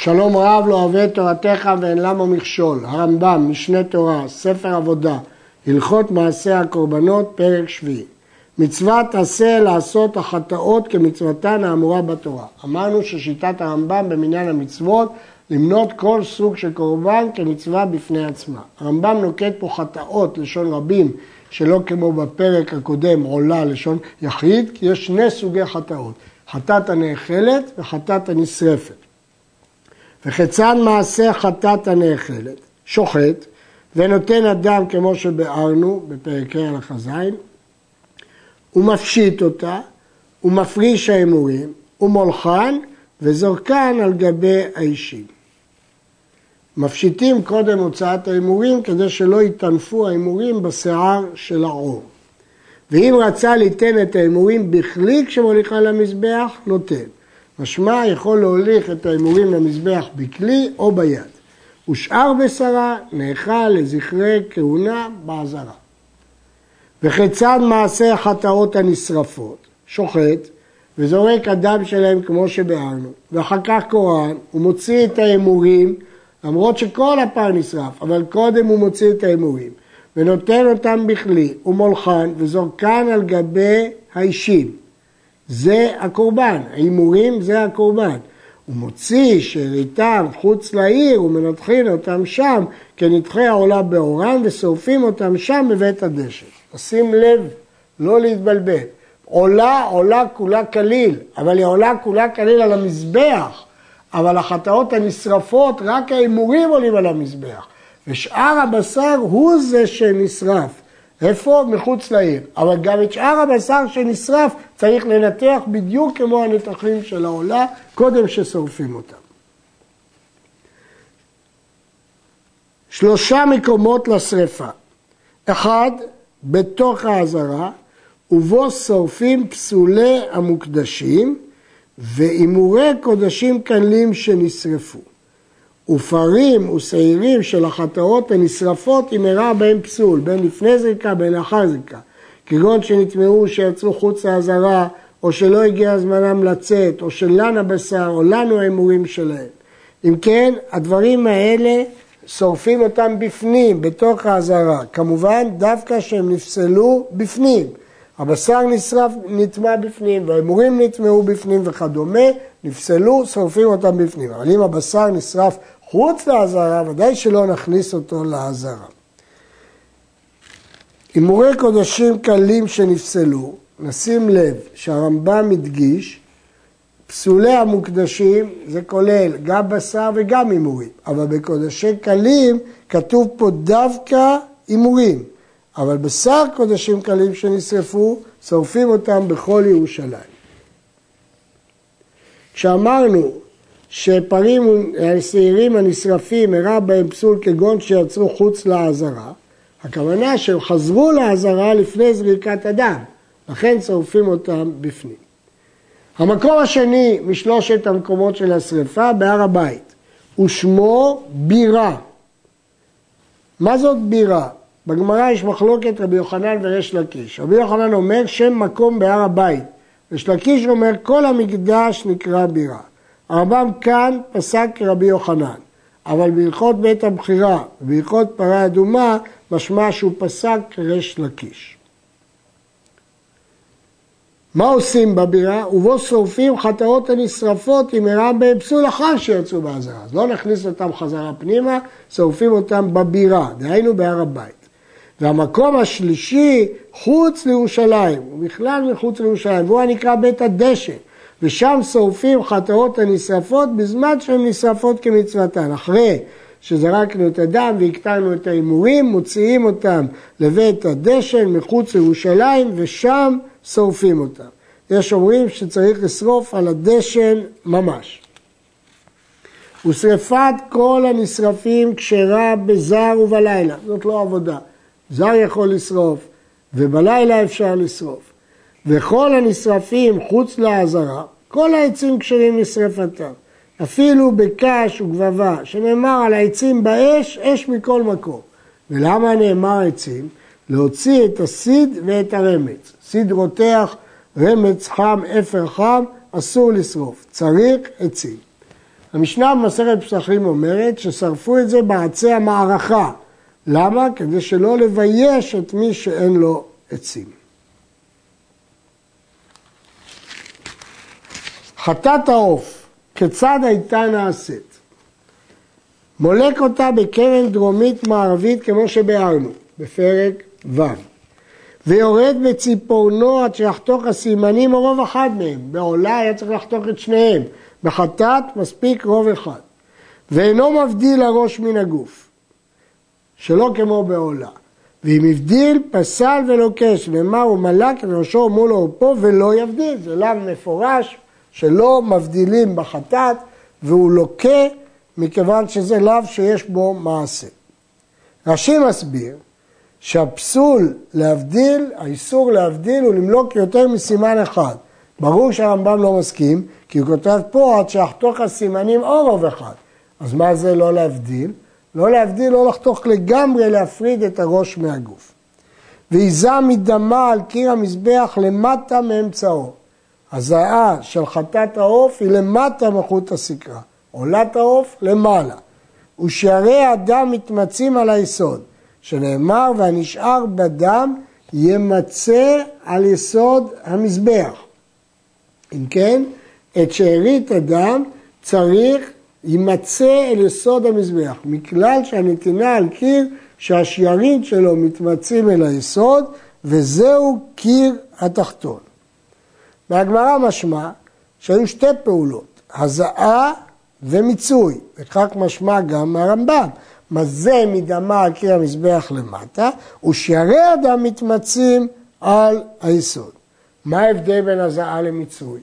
שלום רב לא אוהב את תורתך ואין למה מכשול. הרמב"ם, משנה תורה, ספר עבודה, הלכות מעשה הקורבנות, פרק שביעי. מצוות עשה לעשות החטאות כמצוותן האמורה בתורה. אמרנו ששיטת הרמב"ם במניין המצוות למנות כל סוג של קורבן כמצווה בפני עצמה. הרמב"ם נוקט פה חטאות, לשון רבים, שלא כמו בפרק הקודם עולה לשון יחיד, כי יש שני סוגי חטאות, חטאת הנאכלת וחטאת הנשרפת. וכיצד מעשה חטאת הנאכלת? שוחט ונותן אדם כמו שביארנו ה' הלכה ז', הוא מפשיט אותה, הוא מפריש ההימורים, הוא מולחן וזורקן על גבי האישים. מפשיטים קודם הוצאת ההימורים כדי שלא יטנפו ההימורים בשיער של העור. ואם רצה ליתן את ההימורים בכלי כשמוליכה למזבח, נותן. משמע יכול להוליך את ההימורים למזבח בכלי או ביד. ושאר בשרה נאכל לזכרי כהונה בעזרה. וכיצד מעשה החטאות הנשרפות? שוחט וזורק הדם שלהם כמו שביארנו, ואחר כך קוראן, הוא מוציא את ההימורים, למרות שכל הפר נשרף, אבל קודם הוא מוציא את ההימורים, ונותן אותם בכלי, ומולחן, וזורקן על גבי האישים. זה הקורבן, ההימורים זה הקורבן. הוא מוציא שאריתם חוץ לעיר ומנתחין אותם שם כנדחי העולה באורם ושורפים אותם שם בבית הדשא. שים לב, לא להתבלבל. עולה, עולה כולה כליל, אבל היא עולה כולה כליל על המזבח, אבל החטאות הנשרפות, רק ההימורים עולים על המזבח. ושאר הבשר הוא זה שנשרף. איפה? מחוץ לעיר. אבל גם את שאר הבשר שנשרף צריך לנתח בדיוק כמו הנתחים של העולה, קודם ששורפים אותם. שלושה מקומות לשרפה. אחד, בתוך העזרה, ובו שורפים פסולי המוקדשים והימורי קודשים קלים שנשרפו. ופרים ושעירים של החטאות הנשרפות אם אירע בהם פסול, בין לפני זריקה בין לאחר זריקה. כגון שנטמעו שיצאו חוץ לעזרה, או שלא הגיע זמנם לצאת, או שלן הבשר, או לנו ההימורים שלהם. אם כן, הדברים האלה שורפים אותם בפנים, בתוך העזרה. כמובן, דווקא שהם נפסלו בפנים. הבשר נשרף, נטמע בפנים, וההימורים נטמעו בפנים וכדומה, נפסלו, שורפים אותם בפנים. אבל אם הבשר נשרף חוץ לעזרה, ודאי שלא נכניס אותו לעזרה. הימורי קודשים קלים שנפסלו, נשים לב שהרמב"ם הדגיש, פסולי המוקדשים זה כולל גם בשר וגם הימורים, אבל בקודשי קלים כתוב פה דווקא הימורים, אבל בשר קודשים קלים שנשרפו, שורפים אותם בכל ירושלים. כשאמרנו שפרים השעירים הנשרפים אירע בהם פסול כגון שיצרו חוץ לעזרה, הכוונה שהם חזרו לעזרה לפני זריקת הדם, לכן שורפים אותם בפנים. המקום השני משלושת המקומות של השרפה בהר הבית, ושמו בירה. מה זאת בירה? בגמרא יש מחלוקת רבי יוחנן וריש לקיש. רבי יוחנן אומר שם מקום בהר הבית, ריש לקיש אומר כל המקדש נקרא בירה. הרמב"ם כאן פסק כרבי יוחנן, אבל בהלכות בית הבחירה ובהלכות פרה אדומה משמע שהוא פסק כריש לקיש. מה עושים בבירה? ובו שורפים חטאות הנשרפות אם אירע בהם פסול אחר שיצאו בעזרה. אז לא נכניס אותם חזרה פנימה, שורפים אותם בבירה, דהיינו בהר הבית. והמקום השלישי חוץ לירושלים, ובכלל מחוץ לירושלים, והוא הנקרא בית הדשא. ושם שורפים חטאות הנשרפות בזמן שהן נשרפות כמצוותן. אחרי שזרקנו את הדם והקטרנו את ההימורים, מוציאים אותם לבית הדשן מחוץ לירושלים ושם שורפים אותם. יש אומרים שצריך לשרוף על הדשן ממש. ושרפת כל הנשרפים כשרה בזר ובלילה, זאת לא עבודה. זר יכול לשרוף ובלילה אפשר לשרוף. וכל הנשרפים חוץ לעזרה, כל העצים כשרים לשרפתם. אפילו בקש וגבבה, שנאמר על העצים באש, אש מכל מקום. ולמה נאמר עצים? להוציא את הסיד ואת הרמץ. סיד רותח, רמץ חם, אפר חם, אסור לשרוף. צריך עצים. המשנה במסכת פסחים אומרת ששרפו את זה בעצי המערכה. למה? כדי שלא לבייש את מי שאין לו עצים. חטאת העוף, כיצד הייתה נעשית? מולק אותה בקרן דרומית מערבית כמו שביארנו, בפרק ו', ויורד בציפורנו עד שיחתוך הסימנים או רוב אחד מהם. בעולה היה צריך לחתוך את שניהם, בחטאת מספיק רוב אחד. ואינו מבדיל הראש מן הגוף, שלא כמו בעולה. ואם הבדיל, פסל ולוקש, ומה הוא מלק ראשו מול עורפו ולא יבדיל. זה לאו מפורש שלא מבדילים בחטאת והוא לוקה מכיוון שזה לאו שיש בו מעשה. רש"י מסביר שהפסול להבדיל, האיסור להבדיל הוא למלוק יותר מסימן אחד. ברור שהרמב"ם לא מסכים, כי הוא כותב פה עד שיחתוך הסימנים או רוב אחד. אז מה זה לא להבדיל? לא להבדיל, לא לחתוך לגמרי, להפריד את הראש מהגוף. ועיזה מדמה על קיר המזבח למטה מאמצעו. הזעה של חטאת העוף היא למטה מחוט הסקרה, עולת העוף למעלה. ושערי הדם מתמצים על היסוד, שנאמר והנשאר בדם ימצא על יסוד המזבח. אם כן, את שארית הדם צריך יימצא אל יסוד המזבח, מכלל שהנתינה על קיר שהשיירים שלו מתמצים אל היסוד, וזהו קיר התחתון. מהגמרא משמע שהיו שתי פעולות, הזעה ומיצוי, וכך משמע גם מהרמב"ם. מזה מדמה על קיר המזבח למטה, ושערי הדם מתמצים על היסוד. מה ההבדל בין הזעה למיצוי?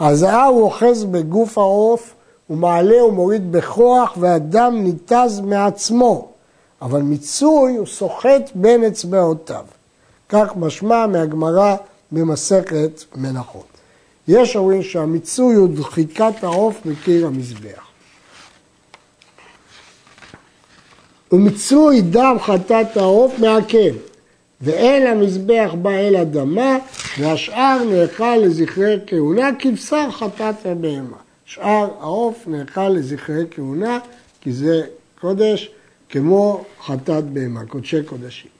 הזעה הוא אוחז בגוף העוף, הוא מעלה ומוריד בכוח והדם ניתז מעצמו, אבל מיצוי הוא סוחט בין אצבעותיו. כך משמע מהגמרא במסכת מנחות. יש אומרים שהמיצוי הוא דחיקת העוף מקיר המזבח. ומיצוי דם חטאת העוף מעכב, ואין המזבח בא אל אדמה, והשאר נאכל לזכרי כהונה, כבשר חטאת הבהמה. שאר העוף נאכל לזכרי כהונה, כי זה קודש כמו חטאת בהמה, קודשי קודשים.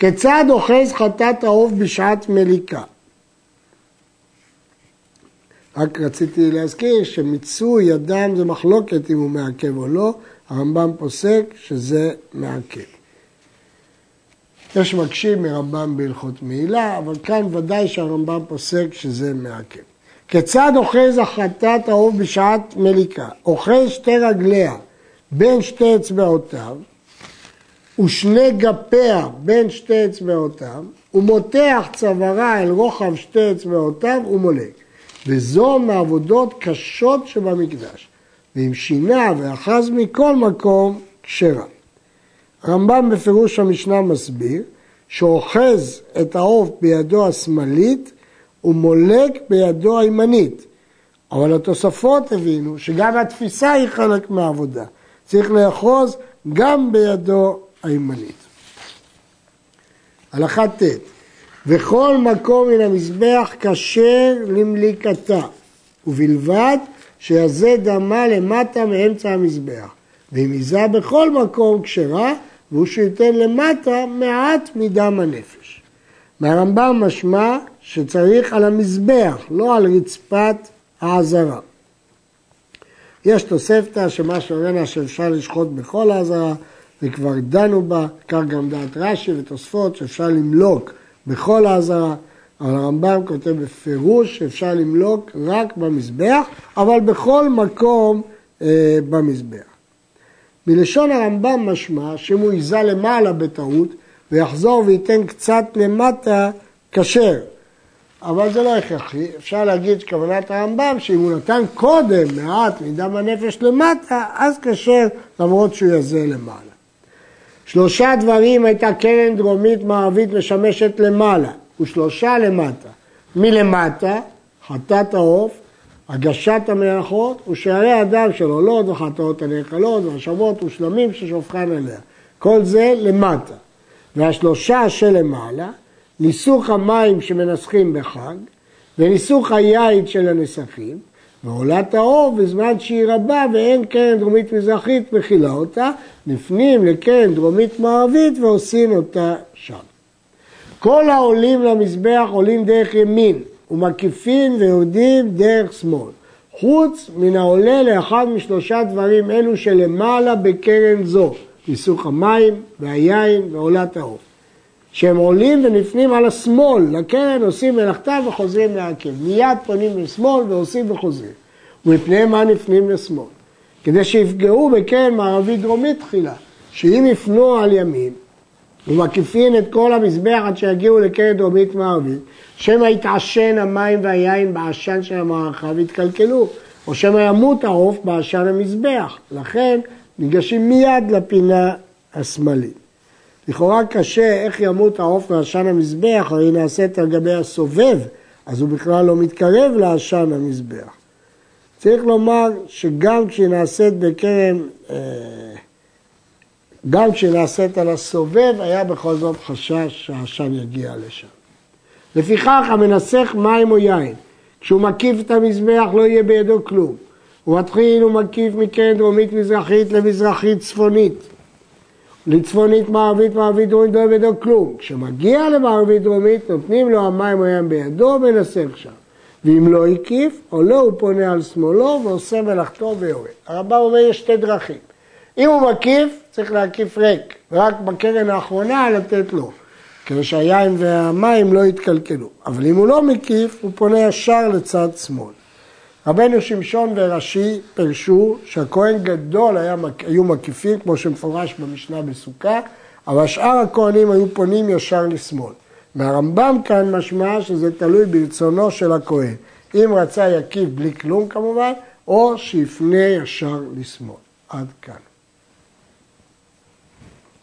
כיצד אוחז חטאת העוף בשעת מליקה? רק רציתי להזכיר שמיצוי אדם זה מחלוקת אם הוא מעכב או לא, הרמב"ם פוסק שזה מעכב. יש מקשים מרמב"ם בהלכות מעילה, אבל כאן ודאי שהרמב"ם פוסק שזה מעכב. כיצד אוחז החטאת העוף בשעת מליקה? אוחז שתי רגליה בין שתי אצבעותיו ושני גפיה בין שתי אצבעותיו ומותח צווארה אל רוחב שתי אצבעותיו ומולק. וזו מעבודות קשות שבמקדש. ואם שינה ואחז מכל מקום, כשרה. הרמב"ם בפירוש המשנה מסביר שאוחז את העוף בידו השמאלית ומולק בידו הימנית. אבל התוספות הבינו שגם התפיסה היא חלק מהעבודה. צריך לאחוז גם בידו הימנית. הלכה ט' וכל מקום מן המזבח כשר למליקתה, ובלבד שיזה דמה למטה מאמצע המזבח. ואם יזה בכל מקום כשרה, והוא שייתן למטה מעט מדם הנפש. מהרמב"ם משמע שצריך על המזבח, לא על רצפת העזרה. יש תוספתא שמה שאומרנה שאפשר לשחוט בכל העזרה, וכבר דנו בה, כך גם דעת רש"י ותוספות, שאפשר למלוק בכל העזרה, אבל הרמב"ם כותב בפירוש שאפשר למלוק רק במזבח, אבל בכל מקום אה, במזבח. מלשון הרמב"ם משמע שאם הוא ייזה למעלה בטעות ויחזור וייתן קצת למטה, כשר. אבל זה לא הכרחי, אפשר להגיד שכוונת הרמב"ם שאם הוא נתן קודם מעט מדם הנפש למטה, אז כשר למרות שהוא יזה למעלה. שלושה דברים הייתה קרן דרומית מערבית משמשת למעלה, ושלושה למטה. מלמטה, חטאת העוף, הגשת המלאכות ושערי הדם של עולות וחטאות הנאכלות והשבות ושלמים ששופכן עליה. כל זה למטה. והשלושה שלמעלה, ניסוך המים שמנסחים בחג, וניסוך היין של הנסכים, ועולת האור בזמן שהיא רבה ואין קרן דרומית מזרחית מכילה אותה, נפנים לקרן דרומית מערבית ועושים אותה שם. כל העולים למזבח עולים דרך ימין ומקיפין ויורדים דרך שמאל. חוץ מן העולה לאחד משלושה דברים אלו שלמעלה בקרן זו, ניסוך המים והיין ועולת העוף. שהם עולים ונפנים על השמאל לקרן, עושים מלאכתם וחוזרים לעקב. מיד פונים לשמאל ועושים וחוזרים. ומפני מה נפנים לשמאל? כדי שיפגעו בקרן מערבית דרומית תחילה, שאם יפנו על ימין ומקיפין את כל המזבח עד שיגיעו לקרן דרומית מערבית, שמא יתעשן המים והיין בעשן של המערכה ויתקלקלו, או שמא ימות העוף בעשן המזבח. לכן ניגשים מיד לפינה השמאלית. לכאורה קשה איך ימות העוף מעשן המזבח, הרי נעשית על גבי הסובב, אז הוא בכלל לא מתקרב לעשן המזבח. צריך לומר שגם כשהיא נעשית בקרן, אה, גם כשהיא נעשית על הסובב, היה בכל זאת חשש שהעשן יגיע לשם. לפיכך המנסח מים או יין, כשהוא מקיף את המזבח לא יהיה בידו כלום. הוא מתחיל ומקיף מקרן דרומית מזרחית למזרחית צפונית. לצפונית מערבית מערבית דרומית לא בידו כלום. כשמגיע למערבית דרומית נותנים לו המים או ים בידו ומנסח שם. ואם לא הקיף, עולה הוא פונה על שמאלו ועושה מלאכתו ויורד. הרמב"ם אומר יש שתי דרכים. אם הוא מקיף, צריך להקיף ריק, ורק בקרן האחרונה לתת לו. כדי שהיין והמים לא יתקלקלו. אבל אם הוא לא מקיף, הוא פונה ישר לצד שמאל. רבנו שמשון ורש"י פירשו שהכהן גדול היה, היו מקיפים, כמו שמפורש במשנה בסוכה, אבל שאר הכהנים היו פונים ישר לשמאל. מהרמב"ם כאן משמע שזה תלוי ברצונו של הכהן. אם רצה יקיף בלי כלום כמובן, או שיפנה ישר לשמאל. עד כאן.